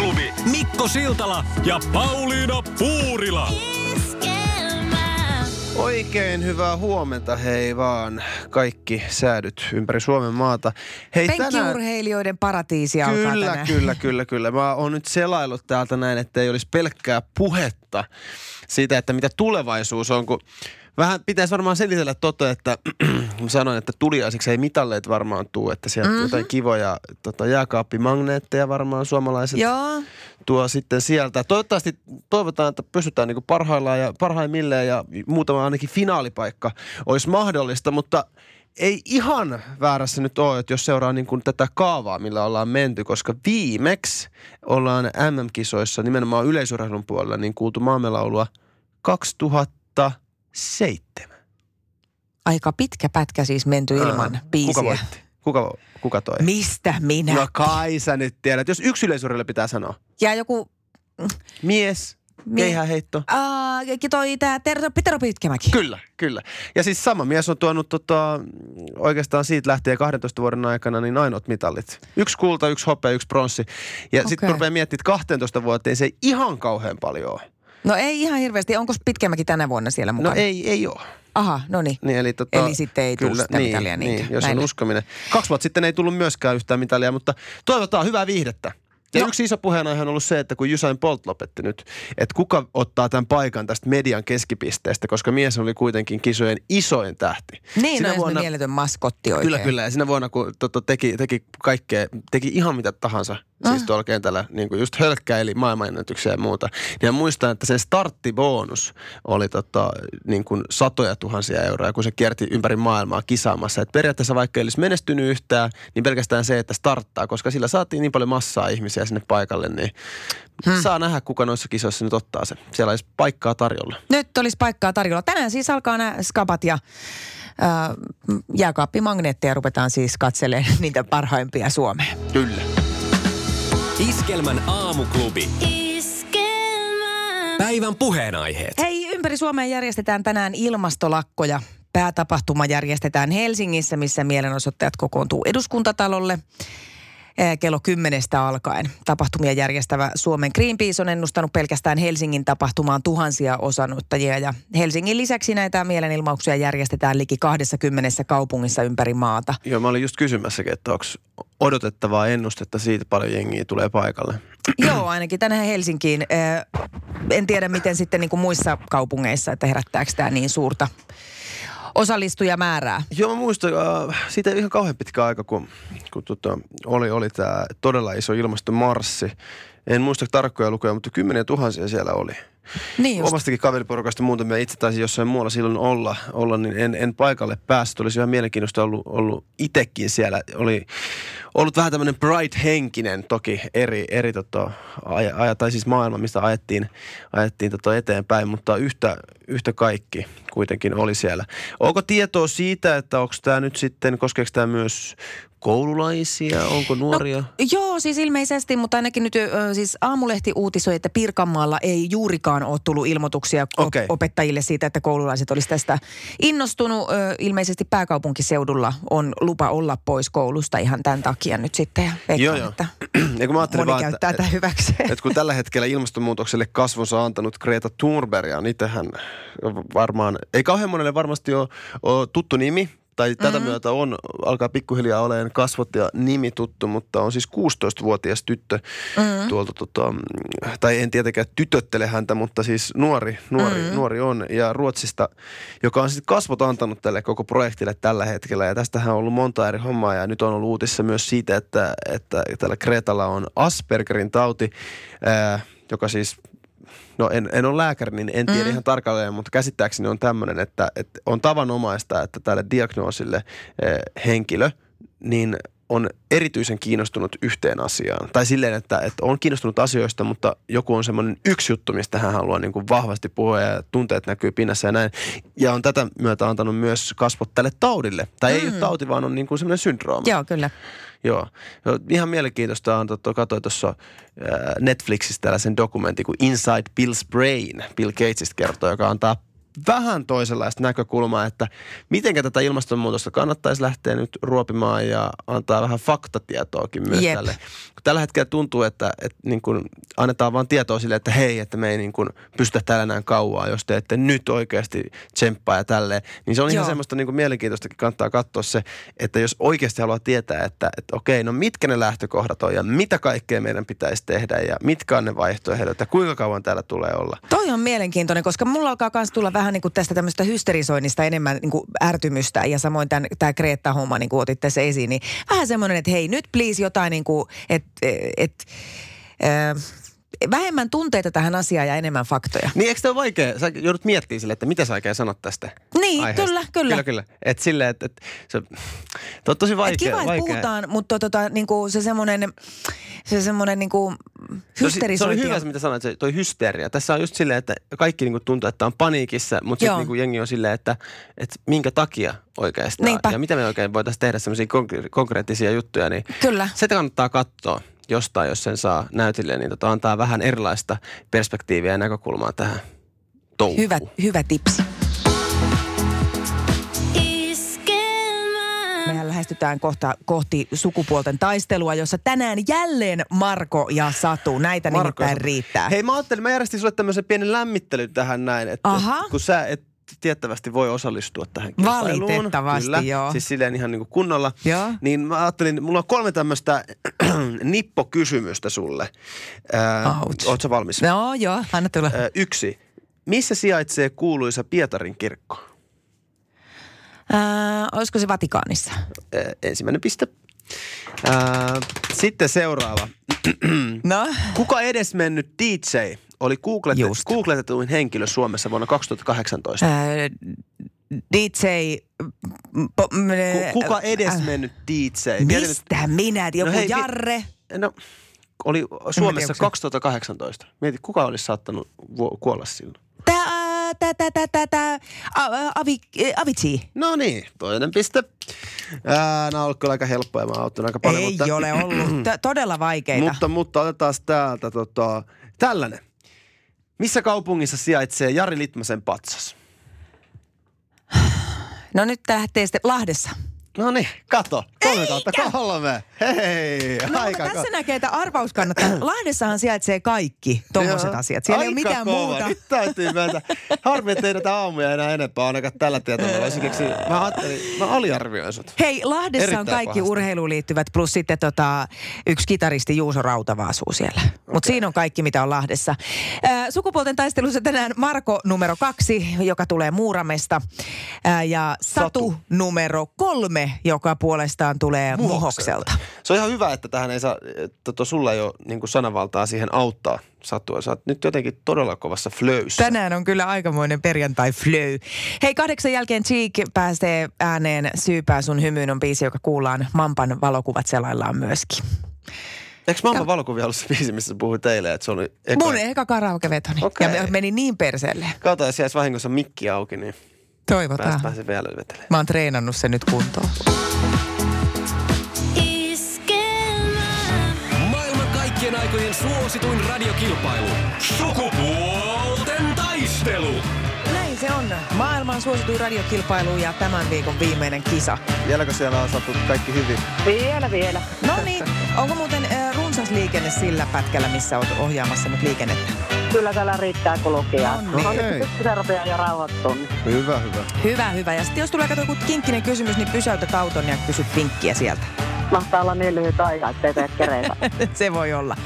aamuklubi Mikko Siltala ja Pauliina Puurila. Oikein hyvää huomenta hei vaan kaikki säädyt ympäri Suomen maata. Hei, Penkkiurheilijoiden paratiisi alkaa Kyllä, tänään. kyllä, kyllä, kyllä. Mä oon nyt selaillut täältä näin, että ei olisi pelkkää puhetta siitä, että mitä tulevaisuus on, kun Vähän pitäisi varmaan selitellä tota, että sanoin, että tuliaisiksi ei mitalleet varmaan tuu, että sieltä mm-hmm. jotain kivoja tota, jääkaappimagneetteja varmaan suomalaiset Joo. tuo sitten sieltä. Toivottavasti toivotaan, että pysytään niin parhaillaan ja parhaimmilleen ja muutama ainakin finaalipaikka olisi mahdollista, mutta ei ihan väärässä nyt ole, että jos seuraa niin kuin tätä kaavaa, millä ollaan menty, koska viimeksi ollaan MM-kisoissa nimenomaan yleisurheilun puolella niin kuultu maamelaulua 2007. Aika pitkä pätkä siis menty ilman Aa, biisiä. Kuka voitti? Kuka, kuka toi? Mistä minä? No kai sä nyt tiedät. Jos yksi yleisurheilija pitää sanoa. Ja joku... Mies, Mie- keihäheitto. Uh, toi tää Ter- Petero Pitkämäki. Kyllä, kyllä. Ja siis sama mies on tuonut tota, oikeastaan siitä lähtien 12 vuoden aikana niin ainoat mitallit. Yksi kulta, yksi hopea, yksi pronssi. Ja okay. sitten rupeaa miettimään, että 12 vuoteen se ei ihan kauhean paljon ole. No ei ihan hirveästi. Onko Pitkämäki tänä vuonna siellä mukana? No ei, ei ole. Aha, no niin. Niin, eli, tota, Eli sitten ei tule sitä niin, mitalia niin, jos Näin. on uskominen. Kaksi vuotta sitten ei tullut myöskään yhtään mitalia, mutta toivotaan hyvää viihdettä. Ja No. yksi iso puheenaihe on ollut se, että kun Usain Bolt lopetti nyt, että kuka ottaa tämän paikan tästä median keskipisteestä, koska mies oli kuitenkin kisojen isoin tähti. Niin, Sinä no vuonna... mieletön maskotti oikein. Kyllä, kyllä. Ja sinä vuonna, kun toto, teki, teki kaikkea, teki ihan mitä tahansa, ah. siis tuolla kentällä, niin kuin just hölkkäili maailmanennätyksiä ja muuta. Niin mä muistan, että sen starttibonus oli tota, niin kuin satoja tuhansia euroja, kun se kierti ympäri maailmaa kisaamassa. Et periaatteessa vaikka ei olisi menestynyt yhtään, niin pelkästään se, että starttaa, koska sillä saatiin niin paljon massaa ihmisiä sinne paikalle, niin hmm. saa nähdä, kuka noissa kisoissa nyt ottaa sen. Siellä olisi paikkaa tarjolla. Nyt olisi paikkaa tarjolla. Tänään siis alkaa nämä skabat ja äh, jääkaappimagneetteja ruvetaan siis katselemaan niitä parhaimpia Suomeen. Kyllä. Iskelmän aamuklubi. Päivän puheenaiheet. Hei, ympäri Suomea järjestetään tänään ilmastolakkoja. Päätapahtuma järjestetään Helsingissä, missä mielenosoittajat kokoontuu eduskuntatalolle kello kymmenestä alkaen. Tapahtumia järjestävä Suomen Greenpeace on ennustanut pelkästään Helsingin tapahtumaan tuhansia osanottajia. Ja Helsingin lisäksi näitä mielenilmauksia järjestetään liki 20 kaupungissa ympäri maata. Joo, mä olin just kysymässäkin, että onko odotettavaa ennustetta siitä paljon jengiä tulee paikalle. Joo, ainakin tänne Helsinkiin. Eh, En tiedä, miten sitten niin kuin muissa kaupungeissa, että herättääkö tämä niin suurta osallistujamäärää. Joo, mä muistan, äh, siitä ei ihan kauhean pitkä aika, kun, kun tota, oli, oli tämä todella iso ilmastomarssi. En muista tarkkoja lukuja, mutta kymmeniä tuhansia siellä oli. Niin just. Omastakin kaveriporukasta muutamia itse taisin jossain muualla silloin olla, olla niin en, en paikalle päässyt. Olisi ihan mielenkiintoista ollut, ollut itsekin siellä. Oli ollut vähän tämmöinen Bright-henkinen toki eri, eri tota, aja, aja, tai siis maailma, mistä ajettiin, ajettiin tota eteenpäin, mutta yhtä, yhtä kaikki kuitenkin oli siellä. Onko tietoa siitä, että onko tämä nyt sitten, koskeeko tämä myös koululaisia, onko nuoria? No, joo, siis ilmeisesti, mutta ainakin nyt siis Aamulehti uutisoi, että Pirkanmaalla ei juurikaan ole tullut ilmoituksia Okei. opettajille siitä, että koululaiset olisi tästä innostunut. Ilmeisesti pääkaupunkiseudulla on lupa olla pois koulusta ihan tämän takia nyt sitten. Ja veikkaan, Joo, joo. että Ja kun mä moni vaan, käyttää tätä hyväkseen. että kun tällä hetkellä ilmastonmuutokselle kasvonsa antanut Greta Thunberg, ja itsehän varmaan, ei kauhean monelle varmasti ole, ole tuttu nimi, tai tätä mm-hmm. myötä on, alkaa pikkuhiljaa olemaan kasvot ja nimi tuttu, mutta on siis 16-vuotias tyttö mm-hmm. tuolta, tota, tai en tietenkään tytöttele häntä, mutta siis nuori, nuori, mm-hmm. nuori on, ja Ruotsista, joka on sitten kasvot antanut tälle koko projektille tällä hetkellä, ja tästähän on ollut monta eri hommaa, ja nyt on ollut uutissa myös siitä, että, että tällä Gretalla on Aspergerin tauti, ää, joka siis No en, en ole lääkäri, niin en tiedä mm. ihan tarkalleen, mutta käsittääkseni on tämmöinen, että, että on tavanomaista, että tälle diagnoosille eh, henkilö, niin on erityisen kiinnostunut yhteen asiaan. Tai silleen, että, että on kiinnostunut asioista, mutta joku on semmoinen yksi juttu, mistä hän haluaa niin kuin vahvasti puhua ja tunteet näkyy pinnassa ja näin. Ja on tätä myötä antanut myös kasvot tälle taudille. Tai mm. ei ole tauti, vaan on niin kuin semmoinen syndrooma. Joo, kyllä. Joo. Ihan mielenkiintoista on, että katsoin tuossa Netflixissä tällaisen dokumentin kuin Inside Bill's Brain. Bill Gatesista kertoo, joka antaa vähän toisenlaista näkökulmaa, että miten tätä ilmastonmuutosta kannattaisi lähteä nyt ruopimaan ja antaa vähän faktatietoakin myös Jep. tälle. Tällä hetkellä tuntuu, että, että niin kuin annetaan vaan tietoa sille, että hei, että me ei niin kuin pystytä täällä enää kauaa, jos te ette nyt oikeasti tsemppaa ja tälleen. Niin se on Joo. ihan semmoista niin kuin mielenkiintoistakin kannattaa katsoa se, että jos oikeasti haluaa tietää, että, että okei, no mitkä ne lähtökohdat on ja mitä kaikkea meidän pitäisi tehdä ja mitkä on ne vaihtoehdot ja kuinka kauan täällä tulee olla. Toi on mielenkiintoinen, koska mulla alkaa myös tulla vähän niin kuin tästä tämmöistä hysterisoinnista enemmän niin kuin ärtymystä ja samoin tämän, tämä Kreetta-homma, niin kuin otit tässä esiin, niin vähän semmoinen, että hei nyt please jotain niin kuin, että et, äh, vähemmän tunteita tähän asiaan ja enemmän faktoja. Niin eikö tämä ole vaikea? Sä joudut miettimään sille, että mitä sä oikein sanot tästä Niin, aiheesta. kyllä, kyllä. Kyllä, kyllä. Että sille, että, että se, on tosi vaikea. Et kiva, että puhutaan, mutta tota, niinku, se semmoinen se semmoinen niinku hysterisointi. Se oli hyvä se, mitä sanoit, se toi hysteria. Tässä on just silleen, että kaikki niinku tuntuu, että on paniikissa, mutta sitten niinku jengi on silleen, että, että minkä takia oikeastaan. Niinpä. Ja mitä me oikein voitaisiin tehdä semmoisia konkreettisia juttuja. Niin Kyllä. Se kannattaa katsoa jostain, jos sen saa näytille, niin tota, antaa vähän erilaista perspektiiviä ja näkökulmaa tähän touhuun. Hyvä, hyvä tipsi. Mehän lähestytään kohta kohti sukupuolten taistelua, jossa tänään jälleen Marko ja Satu. Näitä Marko nimittäin riittää. Hei, mä ajattelin, mä järjestin sulle tämmöisen pienen lämmittelyn tähän näin, että Aha. kun sä et tiettävästi voi osallistua tähän kilpailuun. Valitettavasti, Kyllä, joo. Siis silleen ihan niin kuin kunnolla. Joo. Niin mä ajattelin, mulla on kolme tämmöistä nippokysymystä sulle. Äh, Oletko valmis? No joo, anna tulla. Äh, yksi. Missä sijaitsee kuuluisa Pietarin kirkko? Äh, olisiko se Vatikaanissa? Äh, ensimmäinen piste. Äh, sitten seuraava. no? Kuka edesmennyt DJ oli googletetuin henkilö Suomessa vuonna 2018? Äh, DJ... Po, kuka äh, edesmennyt äh, DJ? Mistä minä? Joku no hei, Jarre? No, oli Suomessa 2018. Mieti, kuka olisi saattanut kuolla silloin? Tää, tää, tää, tää, tää, tää, avi, Avicii. No niin, toinen piste. Ää, nämä on ollut kyllä aika helppoja, mä oon aika paljon. Ei mutta, ole ollut, todella vaikeita. mutta, mutta otetaan täältä tota, tällainen. Missä kaupungissa sijaitsee Jari Litmasen patsas? No nyt lähtee sitten Lahdessa. No niin, kato. Kolme kautta kolme. Hei, no, aika mutta tässä näkee, että arvaus kannattaa. Lahdessahan sijaitsee kaikki tuommoiset asiat. Siellä aika ei ole mitään kova. muuta. Nyt täytyy mennä. Harmi, että ei näitä aamuja enää enempää ainakaan tällä tietoa. Esimerkiksi mä ajattelin, mä aliarvioin sut. Hei, Lahdessa Erittäin on kaikki pahasti. urheiluun liittyvät, plus sitten tota, yksi kitaristi Juuso Rautava asuu siellä. Okay. Mutta siinä on kaikki, mitä on Lahdessa. Äh, sukupuolten taistelussa tänään Marko numero kaksi, joka tulee Muuramesta. Äh, ja Satu, Satu numero kolme, joka puolestaan tulee Muhokselta. Se on ihan hyvä, että tähän ei saa, että sulla ei ole niin kuin sanavaltaa siihen auttaa sattua. Sä oot nyt jotenkin todella kovassa flöyssä. Tänään on kyllä aikamoinen perjantai flow. Hei, kahdeksan jälkeen Cheek pääsee ääneen Syypää sun hymyyn on biisi, joka kuullaan Mampan valokuvat selaillaan myöskin. Eikö Mampan valokuvia ollut se biisi, missä puhui teille, että se oli eka... Mun eka karaokevetoni. Okay. Ja meni niin perseelle. Kato, jos jäisi vahingossa mikki auki, niin Toivotaan. Päästä vielä vetelemään. Mä oon treenannut sen nyt kuntoon. kaikkien aikojen suosituin radiokilpailu. Sukupuolten taistelu. Näin se on. Maailman suosituin radiokilpailu ja tämän viikon viimeinen kisa. Vieläkö siellä on saatu kaikki hyvin? Vielä, vielä. No niin. Onko muuten äh, liikenne sillä pätkällä, missä olet ohjaamassa nyt liikennettä? Kyllä täällä riittää kulkijaa. No niin. Okay. Se rupeaa jo rauhoittua. Hyvä, hyvä. Hyvä, hyvä. Ja sitten jos tulee joku kinkkinen kysymys, niin pysäytät auton ja kysyt vinkkiä sieltä. Mahtaa olla niin lyhyt aika, ettei tee kereitä. Se voi olla.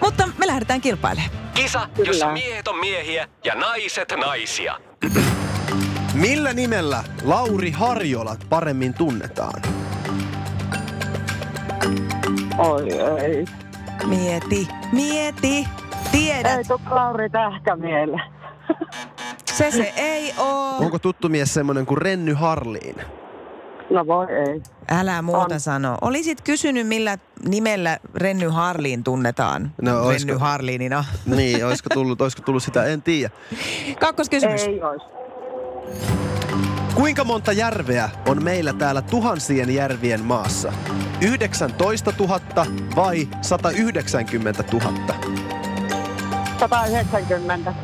Mutta me lähdetään kilpailemaan. Kisa, Kyllä. jossa miehet on miehiä ja naiset naisia. Millä nimellä Lauri Harjola paremmin tunnetaan? Oi ei. Mieti, mieti, tiedät. Ei tuu Lauri Tähkämielle. Se se ei oo. Onko tuttu mies semmonen kuin Renny Harliin? No voi ei. Älä muuta On. sano. Olisit kysynyt, millä nimellä Renny Harliin tunnetaan No, olisiko- Renny Harliinina. Niin, olisiko tullut, olisiko tullut sitä, en tiedä. Kakkoskysymys. Ei ois. Kuinka monta järveä on meillä täällä tuhansien järvien maassa? 19 000 vai 190 000? 190.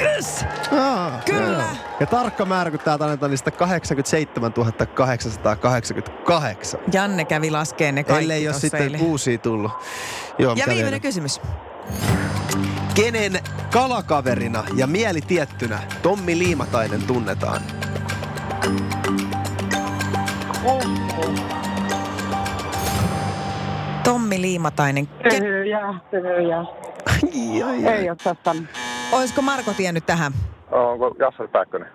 Yes! Ah, Kyllä. joo. Ja tarkka määrä, kun täältä annetaan niistä 87 888. Janne kävi laskeen ne kaikki Ellei ole sitten eilen. uusia tullut. Joo, Ja viimeinen vielä? kysymys. Kenen kalakaverina ja mielitiettynä Tommi Liimatainen tunnetaan? Tommi Liimatainen. Ke- Tyhjää, tyhjää. Ai, ai, ai. Ei oo tässä. Olisiko Marko tiennyt tähän? Onko Jasper Pääkkönen?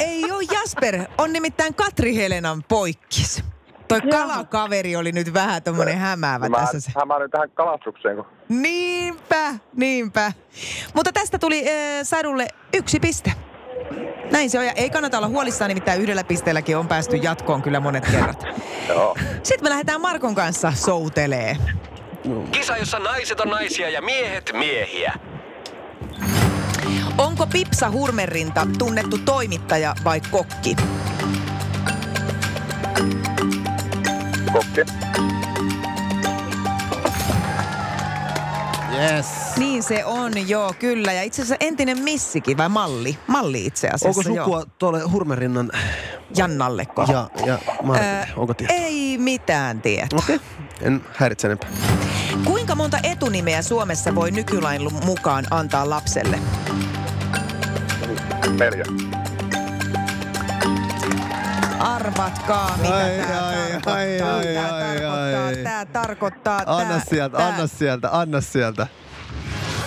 Ei ole Jasper, on nimittäin Katri Helenan poikkis. Toi kalakaveri oli nyt vähän tommonen hämäävä Mä tässä. Se. hämään tähän kalastukseen, kun Niinpä, niinpä. Mutta tästä tuli äh, Sadulle yksi piste. Näin se on, ja ei kannata olla huolissaan, nimittäin yhdellä pisteelläkin on päästy jatkoon kyllä monet kerrat. joo. Sitten me lähdetään Markon kanssa soutelee. Kisa, jossa naiset on naisia ja miehet miehiä. Onko Pipsa Hurmerinta tunnettu toimittaja vai kokki? Kokki. Yes. Niin se on, joo, kyllä. Ja itse asiassa entinen missikin, vai malli? Malli itse asiassa, Onko sukua joo. tuolle Hurmerinnan Jannalleko? ja, ja Martille? Ö, Onko tietoa? Ei mitään tietoa. Okei. Okay. En häiritse enempää. Kuinka monta etunimeä Suomessa voi nykylain mukaan antaa lapselle? Neljä. Arvatkaa, mitä Ai, tää ai, tarkoittaa. ai, ai, tää ai, tarkoittaa, ai. tää tarkoittaa, Anna tää, sieltä, tää. anna sieltä, anna sieltä.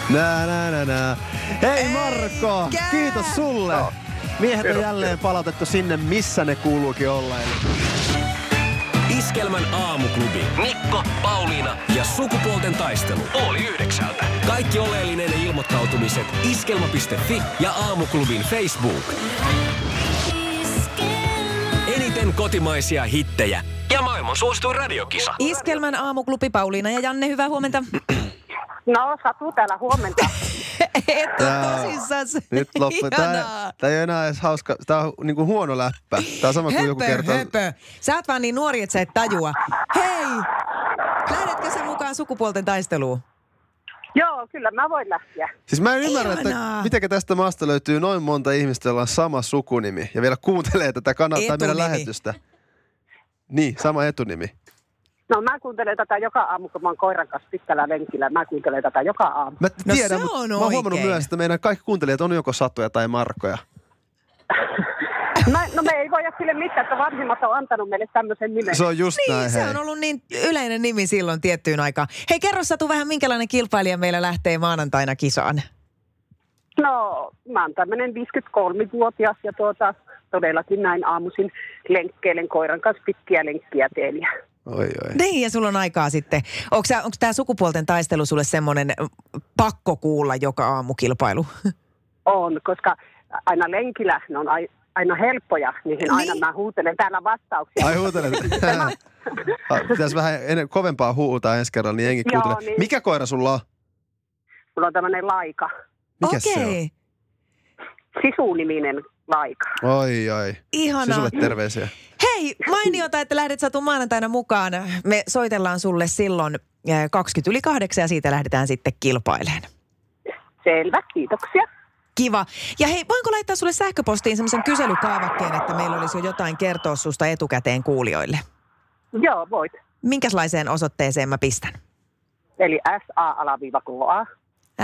Nää, nää, nää, nää. Hei Eikä! Marko, kiitos sulle. Miehet on jälleen palautettu sinne, missä ne kuuluukin olla. Eli Iskelmän aamuklubi. Mikko, Pauliina ja sukupuolten taistelu. Oli yhdeksältä. Kaikki oleellinen ilmoittautumiset iskelma.fi ja aamuklubin Facebook. Eniten kotimaisia hittejä ja maailman suosituin radiokisa. Iskelmän aamuklubi Pauliina ja Janne, hyvää huomenta. No, Satu täällä huomenta. Et tosissaan. nyt loppu. Tää, Ihanaa. tää ei enää edes hauska. Tää on niinku huono läppä. Tää on sama kuin joku Höpö, kertoo. höpö. Sä oot vaan niin nuori, että sä et tajua. Hei! Lähdetkö sä mukaan sukupuolten taisteluun? Joo, kyllä mä voin lähteä. Siis mä en ymmärrä, Ihanaa. että miten tästä maasta löytyy noin monta ihmistä, jolla on sama sukunimi ja vielä kuuntelee tätä kanalta tai meidän lähetystä. Niin, sama etunimi. No mä kuuntelen tätä joka aamu, kun mä oon koiran kanssa pitkällä lenkillä. Mä kuuntelen tätä joka aamu. Mä No tiedän, se mutta on mä oon huomannut myös, että meidän kaikki kuuntelijat on joko Satuja tai Markkoja. Mä, no me ei voida sille mitään, että vanhemmat on antanut meille tämmöisen nimen. Se on just Niin, näin, se hei. on ollut niin yleinen nimi silloin tiettyyn aikaan. Hei, kerro Satu vähän, minkälainen kilpailija meillä lähtee maanantaina kisaan? No, mä oon tämmönen 53-vuotias ja tuota, todellakin näin aamuisin lenkkeilen koiran kanssa pitkiä lenkkiä teen. Ja Oi, oi. Niin, ja sulla on aikaa sitten. Onko tämä sukupuolten taistelu sulle semmoinen pakko kuulla joka aamu kilpailu? on, koska aina lenkillä ne on aina helppoja, niihin aina Niin. mä huutelen täällä vastauksia. Ai huutelet. Ah, Pitäisi vähän ennen, kovempaa huutaa ensi kerralla, niin jengi kuuntelee. niin. Mikä koira sulla on? Mulla on tämmöinen laika, Mikä se on? Okei, Sisu-niminen laika. Oi, oi. ihanaa. Sisulle terveisiä. Hei, mainiota, että lähdet Satu maanantaina mukaan. Me soitellaan sulle silloin eh, 20 yli kahdeksan ja siitä lähdetään sitten kilpailemaan. Selvä, kiitoksia. Kiva. Ja hei, voinko laittaa sulle sähköpostiin semmoisen kyselykaavakkeen, että meillä olisi jo jotain kertoa susta etukäteen kuulijoille? Joo, voit. Minkälaiseen osoitteeseen mä pistän? Eli SA-KA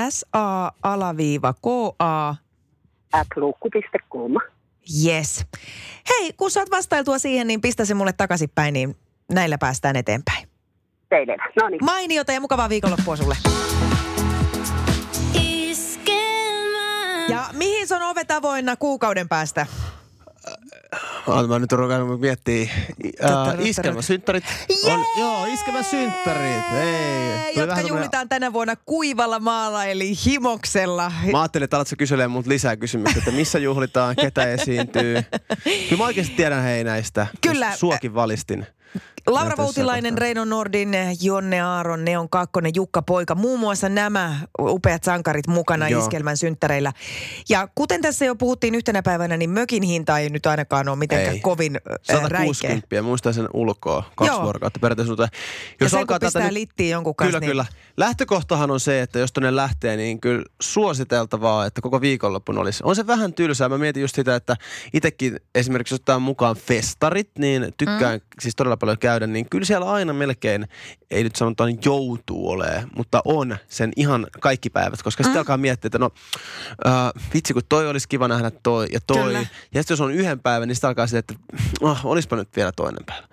SA-KA. at luukku.com. Yes. Hei, kun saat vastailtua siihen, niin pistä se mulle takaisinpäin, niin näillä päästään eteenpäin. Teille. No niin. Mainiota ja mukavaa viikonloppua sulle. Ja mihin se on ovet avoinna kuukauden päästä? Oon mä nyt ruvennut miettiä. Totta, Uh, iskelmäsynttärit. On, joo, iskelmäsynttärit. Ei. Tuli Jotka vähän tommonen- juhlitaan tänä vuonna kuivalla maalla, eli himoksella. Mä ajattelin, että alatko kyselee mut lisää kysymyksiä, että missä juhlitaan, ketä esiintyy. Kyllä mä oikeasti tiedän hei näistä. Kyllä. Suokin valistin. Laura Voutilainen. Reino Nordin, Jonne Aaron, Neon Kakkonen, Jukka Poika. Muun muassa nämä upeat sankarit mukana Joo. iskelmän synttäreillä. Ja kuten tässä jo puhuttiin yhtenä päivänä, niin mökin hinta ei nyt ainakaan ole mitenkään Ei. kovin äh, räikeä. 160, muistan sen ulkoa, kaksi Joo. vuorokautta periaatteessa. Mutta Ja sen alkaa tätä littiin jonkun kanssa, Kyllä, niin- kyllä. Lähtökohtahan on se, että jos tonne lähtee, niin kyllä suositeltavaa, että koko viikonloppun olisi. On se vähän tylsää. Mä mietin just sitä, että itsekin esimerkiksi jos otetaan mukaan festarit, niin tykkään mm. siis todella paljon käydä, niin kyllä siellä aina melkein, ei nyt sanotaan joutuu olemaan, mutta on sen ihan kaikki päivät, koska sitten alkaa miettiä, että no äh, vitsi kun toi olisi kiva nähdä toi ja toi. Kyllä. Ja sitten jos on yhden päivän, niin sitten alkaa sitten, että oh, olispa nyt vielä toinen päivä.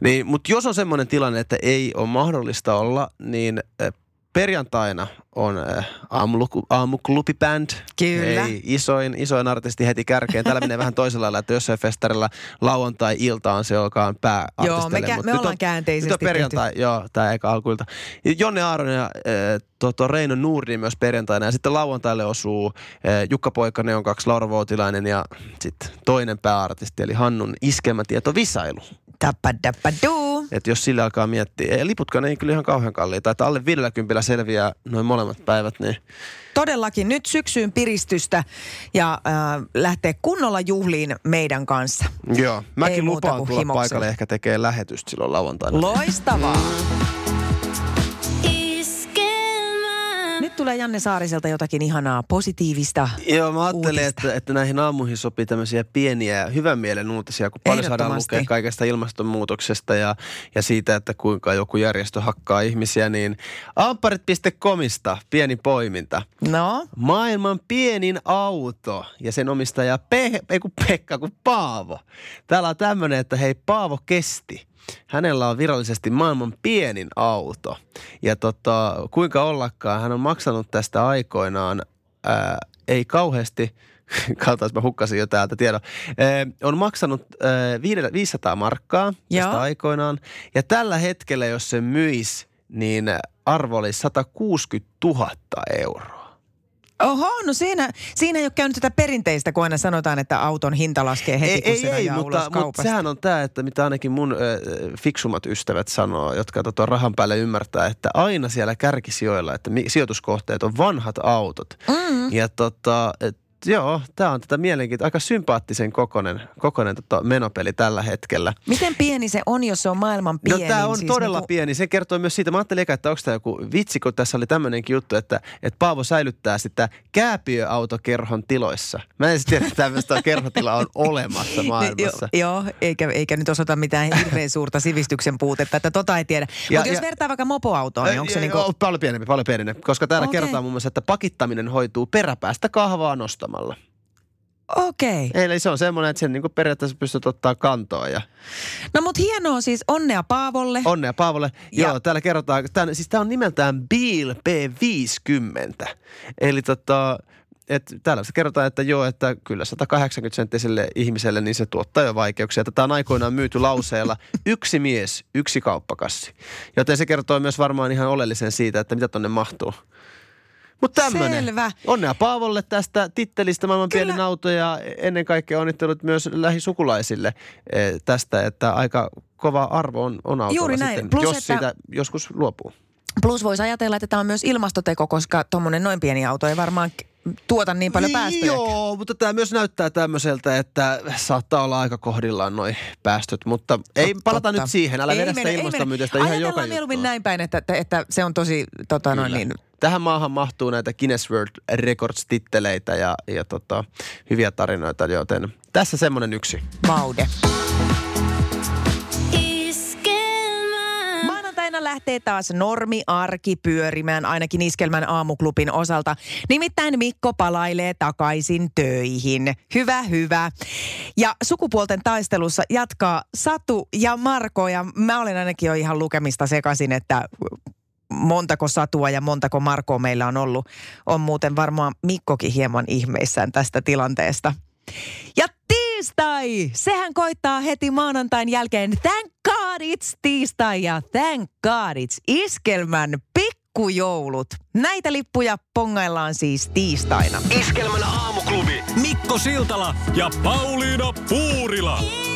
Niin, mutta jos on semmoinen tilanne, että ei ole mahdollista olla, niin äh, perjantaina on äh, aamuluku, aamuklubiband. Kyllä. Ei, isoin, isoin artisti heti kärkeen. Täällä menee vähän toisella lailla, että jossain festarilla lauantai-ilta on se, joka on pääartistille. Joo, me kä- me ollaan on, käänteisesti Nyt on perjantai, joo, tämä eka alkuilta. Jonne Aaron ja äh, toto Reino Nurdi myös perjantaina. Ja sitten lauantaille osuu äh, Jukka Poikanen on kaksi, Laura Vuotilainen ja sitten toinen pääartisti, eli Hannun iskelmätieto Visailu. Että jos sillä alkaa miettiä, ja liputkaan ei kyllä ihan kauhean kalliita, että alle 50 selviää noin molemmat päivät, niin Todellakin nyt syksyyn piristystä ja äh, lähtee kunnolla juhliin meidän kanssa. joo. Mäkin Ei lupaan tulla himoksella. paikalle ehkä tekee lähetystä silloin lauantaina. Loistavaa. Iskelmä. Tulee Janne Saariselta jotakin ihanaa positiivista. Joo, mä ajattelin, uutista. että, että näihin aamuihin sopii tämmöisiä pieniä hyvän mielen uutisia, kun paljon saadaan lukea kaikesta ilmastonmuutoksesta ja, ja siitä, että kuinka joku järjestö hakkaa ihmisiä, niin amparit.comista pieni poiminta. No, Maailman pienin auto ja sen omistaja Pe- ei kun Pekka, kun Paavo. Täällä on tämmöinen, että hei Paavo kesti. Hänellä on virallisesti maailman pienin auto. Ja tota, kuinka ollakaan, hän on maksanut tästä aikoinaan, ää, ei kauheasti, katsotaan, mä hukkasin jo täältä tiedon, ää, on maksanut ää, viidellä- 500 markkaa tästä Joo. aikoinaan. Ja tällä hetkellä, jos se myisi, niin arvo oli 160 000 euroa. Oho, no siinä, siinä ei ole käynyt tätä perinteistä, kun aina sanotaan, että auton hinta laskee heti, ei, kun ei, se ei mutta, ulos mutta sehän on tämä, että mitä ainakin mun ö, fiksumat ystävät sanoo, jotka tota rahan päälle ymmärtää, että aina siellä kärkisijoilla, että mi- sijoituskohteet on vanhat autot. Mm. Ja tota, et, joo, tämä on tätä mielenkiintoista, aika sympaattisen kokonen, kokonen tota menopeli tällä hetkellä. Miten pieni se on, jos se on maailman No pienin? tämä on siis todella niinku- pieni. Se kertoo myös siitä. Mä ajattelin eka, että onko tämä joku vitsi, kun tässä oli tämmöinenkin juttu, että, että Paavo säilyttää sitä kääpiöautokerhon tiloissa. Mä en siis tiedä, että tämmöistä kerhotila on olemassa maailmassa. Jo, joo, eikä, eikä nyt osoita mitään hirveän suurta sivistyksen puutetta, että tota ei tiedä. Mutta jos ja- vertaa vaikka mopoautoon, niin onko se Ei, niinku... oo Paljon pienempi, paljon pienempi. Koska täällä Okei. kerrotaan muun muassa, että pakittaminen hoituu peräpäästä kahvaa nostamalla. Okei. Okay. Eli se on semmoinen, että sen niin periaatteessa pystyt ottaa kantoa. Ja No mut hienoa siis, onnea Paavolle. onnea Paavolle. Ja- Joo, täällä kerrotaan, tää, siis tämä on nimeltään Beal B50. Eli tota, et täällä se kerrotaan, että joo, että kyllä 180 senttiselle ihmiselle niin se tuottaa jo vaikeuksia. Tätä on aikoinaan myyty lauseella yksi mies, yksi kauppakassi. Joten se kertoo myös varmaan ihan oleellisen siitä, että mitä tonne mahtuu. Mutta tämmöinen. Selvä. Onnea Paavolle tästä tittelistä maailman Kyllä. pienin auto ja ennen kaikkea onnittelut myös lähisukulaisille eh, tästä, että aika kova arvo on, on autolla Juuri näin. sitten, Plus, jos että- siitä joskus luopuu. Plus voisi ajatella, että tämä on myös ilmastoteko, koska tuommoinen noin pieni auto ei varmaan tuota niin paljon päästöjä. Joo, mutta tämä myös näyttää tämmöiseltä, että saattaa olla aika kohdillaan noi päästöt, mutta ei Tot- palata totta. nyt siihen. Älä Ei vedä mene- sitä ilmastonmyytöstä ihan joka mieluummin juttua. näin päin, että, että, että se on tosi tota noin, niin, Tähän maahan mahtuu näitä Guinness World Records-titteleitä ja, ja tota, hyviä tarinoita, joten tässä semmoinen yksi. maude. Lähtee taas normi arki pyörimään ainakin Iskelmän aamuklubin osalta. Nimittäin Mikko palailee takaisin töihin. Hyvä, hyvä. Ja sukupuolten taistelussa jatkaa Satu ja Marko ja mä olen ainakin jo ihan lukemista sekaisin, että montako Satua ja montako Markoa meillä on ollut. On muuten varmaan Mikkokin hieman ihmeissään tästä tilanteesta. Ja tiistai! Sehän koittaa heti maanantain jälkeen. Thank God it's tiistai ja thank God it's iskelmän pikkujoulut. Näitä lippuja pongaillaan siis tiistaina. Iskelmän aamuklubi Mikko Siltala ja Pauliina Puurila. Iskelmää.